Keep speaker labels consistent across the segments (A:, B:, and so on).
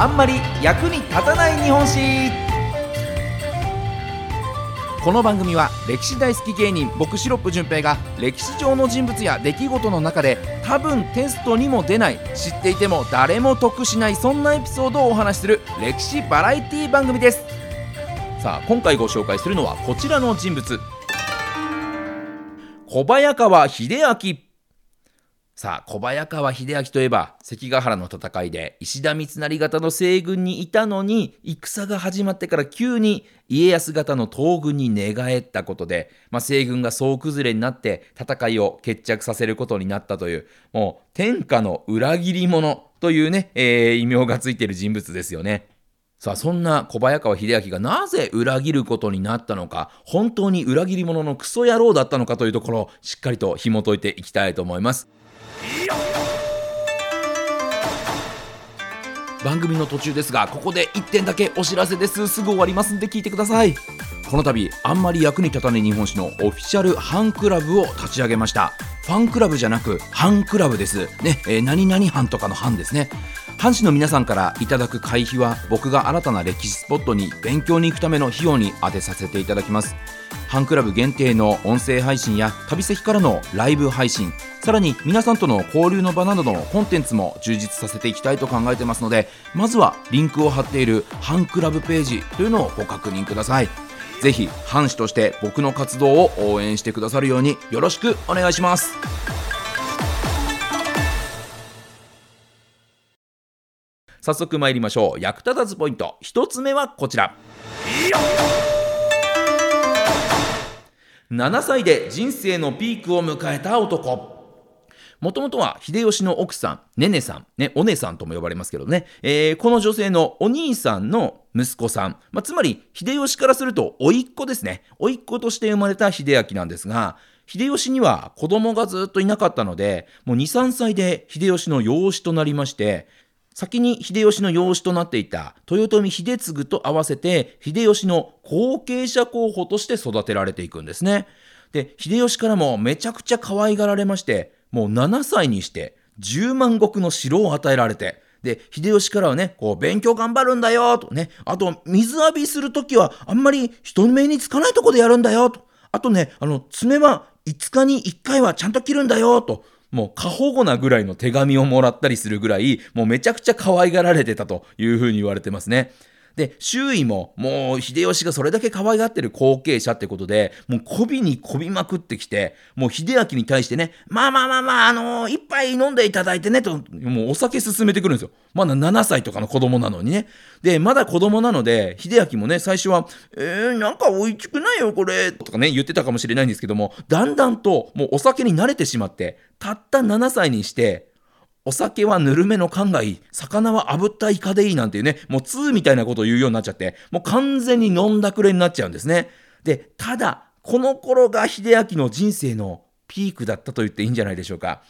A: あんまり役に立たない日本史。この番組は歴史大好き芸人僕シロップ純平が歴史上の人物や出来事の中で多分テストにも出ない知っていても誰も得しないそんなエピソードをお話しする歴史バラエティ番組です。さあ今回ご紹介するのはこちらの人物。小早川秀明さあ小早川秀明といえば関ヶ原の戦いで石田三成方の西軍にいたのに戦が始まってから急に家康方の東軍に寝返ったことで、まあ、西軍が総崩れになって戦いを決着させることになったというもう天下の裏切り者というね、えー、異名がついている人物ですよね。さあそんな小早川秀明がなぜ裏切ることになったのか本当に裏切り者のクソ野郎だったのかというところをしっかりと紐解いていきたいと思います。番組の途中ですがここで1点だけお知らせです。すぐ終わりますんで聞いてください。この度あんまり役に立たない日本史のオフィシャルファンクラブを立ち上げました。ファンクラブじゃなくハンクラブです。ね、えー、何々班とかの班ですね。藩士の皆さんからいただく会費は僕が新たな歴史スポットに勉強に行くための費用に充てさせていただきます。ファンクラブ限定の音声配信や旅先からのライブ配信さらに皆さんとの交流の場などのコンテンツも充実させていきたいと考えてますのでまずはリンクを貼っているファンクラブページというのをご確認ください。ぜひ藩士として僕の活動を応援してくださるようによろしくお願いします。早速参りましょう。役立たずポイント。1つ目はこちら。7歳で人生のピークを迎えた男。もともとは秀吉の奥さん、ねねさん、ね、お姉さんとも呼ばれますけどね、えー、この女性のお兄さんの息子さん、まあ、つまり秀吉からすると甥っ子ですね。甥っ子として生まれた秀明なんですが、秀吉には子供がずっといなかったので、もう2、3歳で秀吉の養子となりまして、先に秀吉の養子となっていた豊臣秀次と合わせて秀吉の後継者候補として育てられていくんですね。で、秀吉からもめちゃくちゃ可愛がられまして、もう7歳にして10万石の城を与えられて、で、秀吉からはね、こう、勉強頑張るんだよ、とね。あと、水浴びするときは、あんまり人目につかないとこでやるんだよ、と。あとね、あの、爪は5日に1回はちゃんと切るんだよ、と。もう過保護なぐらいの手紙をもらったりするぐらい、もうめちゃくちゃ可愛がられてたというふうに言われてますね。で、周囲も、もう秀吉がそれだけ可愛がってる後継者ってことで、もう媚びに媚びまくってきて、もう秀明に対してね、まあまあまあまあ、あのー、一杯飲んでいただいてね、と、もうお酒勧めてくるんですよ。まだ7歳とかの子供なのにね。で、まだ子供なので、秀明もね、最初は、えー、なんか美味しくないよ、これ、とかね、言ってたかもしれないんですけども、だんだんと、もうお酒に慣れてしまって、たった7歳にして、お酒はぬるめの缶がいい。魚は炙ったイカでいいなんていうね、もう2みたいなことを言うようになっちゃって、もう完全に飲んだくれになっちゃうんですね。で、ただ、この頃が秀明の人生のピークだったと言っていいんじゃないでしょうか。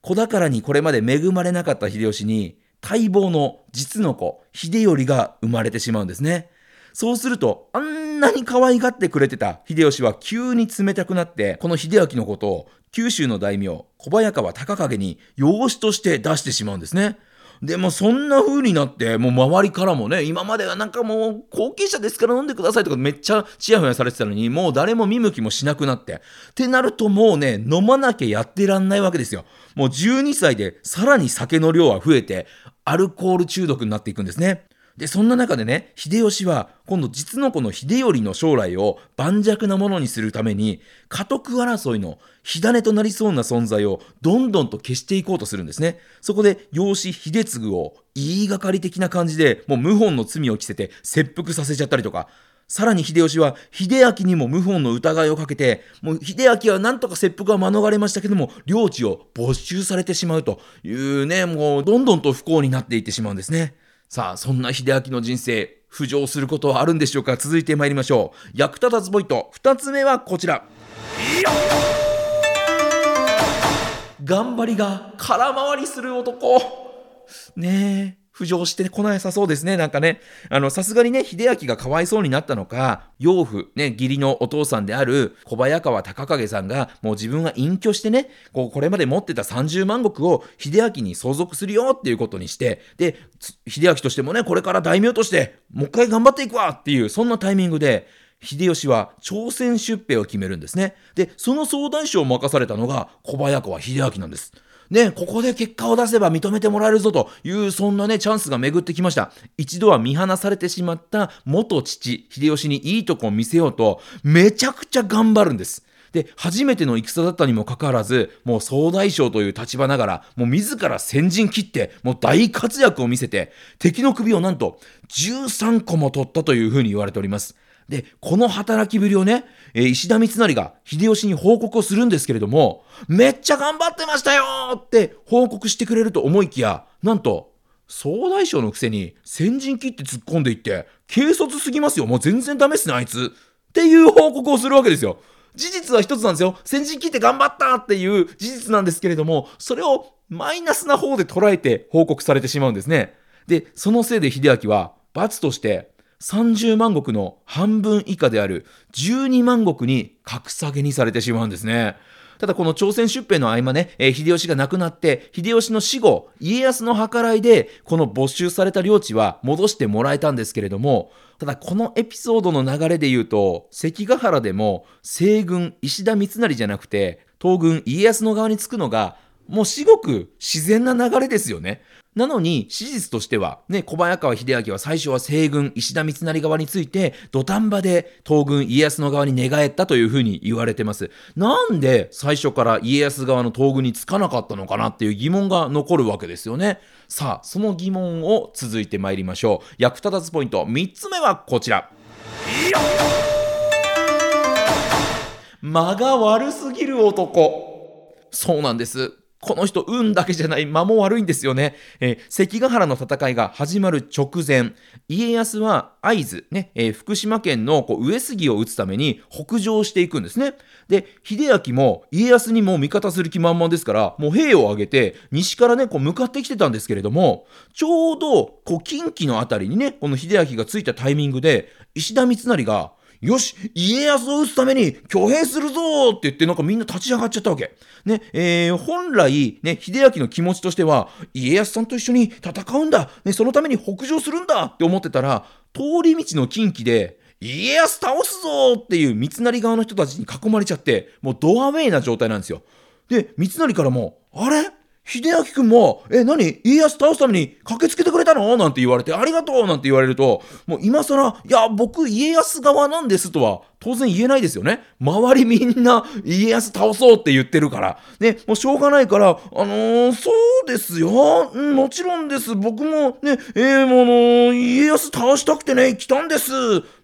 A: 子宝にこれまで恵まれなかった秀吉に、待望の実の子、秀頼が生まれてしまうんですね。そうすると、あんなに可愛がってくれてた秀吉は急に冷たくなって、この秀明のことを九州の大名、小早川隆景に養子として出してしまうんですね。でもそんな風になって、もう周りからもね、今まではなんかもう後継者ですから飲んでくださいとかめっちゃチヤホヤされてたのに、もう誰も見向きもしなくなって。ってなるともうね、飲まなきゃやってらんないわけですよ。もう12歳でさらに酒の量は増えて、アルコール中毒になっていくんですね。で、そんな中でね、秀吉は、今度実の子の秀頼の将来を盤石なものにするために、家督争いの火種となりそうな存在をどんどんと消していこうとするんですね。そこで、養子秀次を言いがかり的な感じで、もう謀反の罪を着せて切腹させちゃったりとか、さらに秀吉は秀明にも謀反の疑いをかけて、もう秀明はなんとか切腹は免れましたけども、領地を没収されてしまうというね、もうどんどんと不幸になっていってしまうんですね。さあ、そんな秀明の人生、浮上することはあるんでしょうか？続いてまいりましょう。役立たずポイント、2つ目はこちら。頑張りが空回りする男。ねえ。浮上してこなさそうですね、なんかね。あの、さすがにね、秀明がかわいそうになったのか、養父、ね、義理のお父さんである小早川隆景さんが、もう自分は隠居してね、こう、これまで持ってた30万石を秀明に相続するよっていうことにして、で、秀明としてもね、これから大名として、もう一回頑張っていくわっていう、そんなタイミングで、秀吉は朝鮮出兵を決めるんですね。で、その総大将を任されたのが小早川秀明なんです。ね、ここで結果を出せば認めてもらえるぞという、そんなね、チャンスが巡ってきました。一度は見放されてしまった元父、秀吉にいいとこを見せようと、めちゃくちゃ頑張るんです。で、初めての戦だったにもかかわらず、もう総大将という立場ながら、もう自ら先陣切って、もう大活躍を見せて、敵の首をなんと13個も取ったというふうに言われております。で、この働きぶりをね、えー、石田三成が秀吉に報告をするんですけれども、めっちゃ頑張ってましたよって報告してくれると思いきや、なんと、総大将のくせに先陣切って突っ込んでいって、軽率すぎますよ。もう全然ダメっすね、あいつ。っていう報告をするわけですよ。事実は一つなんですよ。先陣切って頑張ったっていう事実なんですけれども、それをマイナスな方で捉えて報告されてしまうんですね。で、そのせいで秀明は罰として30万石の半分以下である12万石に格下げにされてしまうんですね。ただこの朝鮮出兵の合間ね、えー、秀吉が亡くなって、秀吉の死後、家康の計らいで、この没収された領地は戻してもらえたんですけれども、ただこのエピソードの流れで言うと、関ヶ原でも西軍石田三成じゃなくて、東軍家康の側につくのが、もう至極自然な流れですよね。なのに、史実としては、ね、小早川秀明は最初は西軍石田三成側について、土壇場で東軍家康の側に寝返ったというふうに言われてます。なんで最初から家康側の東軍につかなかったのかなっていう疑問が残るわけですよね。さあ、その疑問を続いて参りましょう。役立たずポイント3つ目はこちら。間が悪すぎる男。そうなんです。この人、運だけじゃない間も悪いんですよね。えー、関ヶ原の戦いが始まる直前、家康は会津、ね、えー、福島県のこう上杉を討つために北上していくんですね。で、秀明も家康にも味方する気満々ですから、もう兵を挙げて西からね、こう向かってきてたんですけれども、ちょうどこう近畿の辺りにね、この秀明が着いたタイミングで、石田三成が、よし家康を討つために挙兵するぞって言ってなんかみんな立ち上がっちゃったわけ。ね、えー、本来、ね、秀明の気持ちとしては家康さんと一緒に戦うんだ、ね、そのために北上するんだって思ってたら通り道の近畿で家康倒すぞっていう三成側の人たちに囲まれちゃってもうドアウェイな状態なんですよ。で三成からもあれ？秀明君も、え、何？家康倒すために駆けつけてくれたの？なんて言われて、ありがとうなんて言われると、もう今更、いや、僕家康側なんですとは当然言えないですよね。周りみんな家康倒そうって言ってるから。ね、もうしょうがないから、あのー、そうですよ。もちろんです。僕もね、えー、もう、家康倒したくてね、来たんです。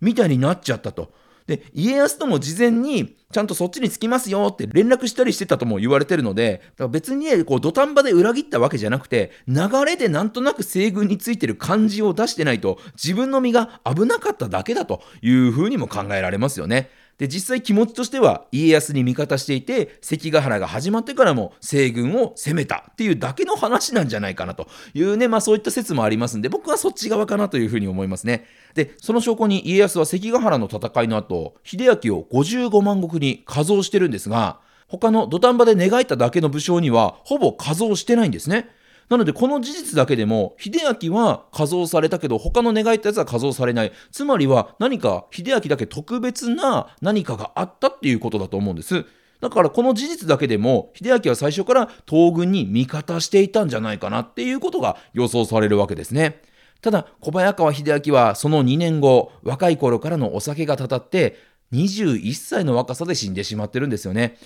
A: みたいになっちゃったと。で、家康とも事前に、ちゃんとそっちに着きますよって連絡したりしてたとも言われてるので、だから別にね、こう土壇場で裏切ったわけじゃなくて、流れでなんとなく西軍についてる感じを出してないと、自分の身が危なかっただけだというふうにも考えられますよね。で、実際気持ちとしては家康に味方していて、関ヶ原が始まってからも西軍を攻めたっていうだけの話なんじゃないかなというね、まあそういった説もありますんで、僕はそっち側かなというふうに思いますね。で、その証拠に家康は関ヶ原の戦いの後、秀明を55万石に加増してるんですが、他の土壇場で寝返っただけの武将にはほぼ加増してないんですね。なのでこの事実だけでも秀明は加増されたけど他の願いったやつは加増されない。つまりは何か秀明だけ特別な何かがあったっていうことだと思うんです。だからこの事実だけでも秀明は最初から東軍に味方していたんじゃないかなっていうことが予想されるわけですね。ただ小早川秀明はその2年後若い頃からのお酒がたたって21歳の若さで死んでしまってるんですよね。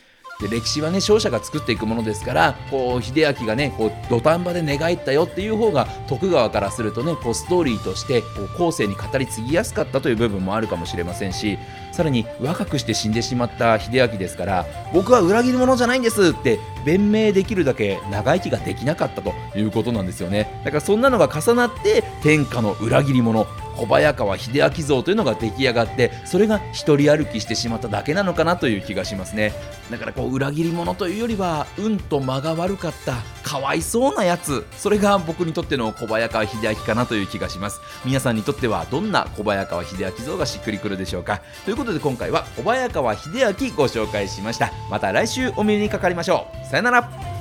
A: で歴史はね勝者が作っていくものですからこう秀明がねこう土壇場で寝返ったよっていう方が徳川からするとねこうストーリーとしてこう後世に語り継ぎやすかったという部分もあるかもしれませんしさらに若くして死んでしまった秀明ですから僕は裏切り者じゃないんですって弁明できるだけ長生きができなかったということなんですよね。だからそんなのが重なって天下の裏切り者小早川秀明像というのが出来上がってそれが一人歩きしてしまっただけなのかなという気がしますね。だからこう裏切り者というよりは運と間が悪かったかわいそうなやつ。それが僕にとっての小早川秀明かなという気がします。皆さんにとってはどんな小早川秀明像がしっくりくるでしょうか。ということで今回は小早川秀明ご紹介しました。また来週お目にかかりましょう。さよなら。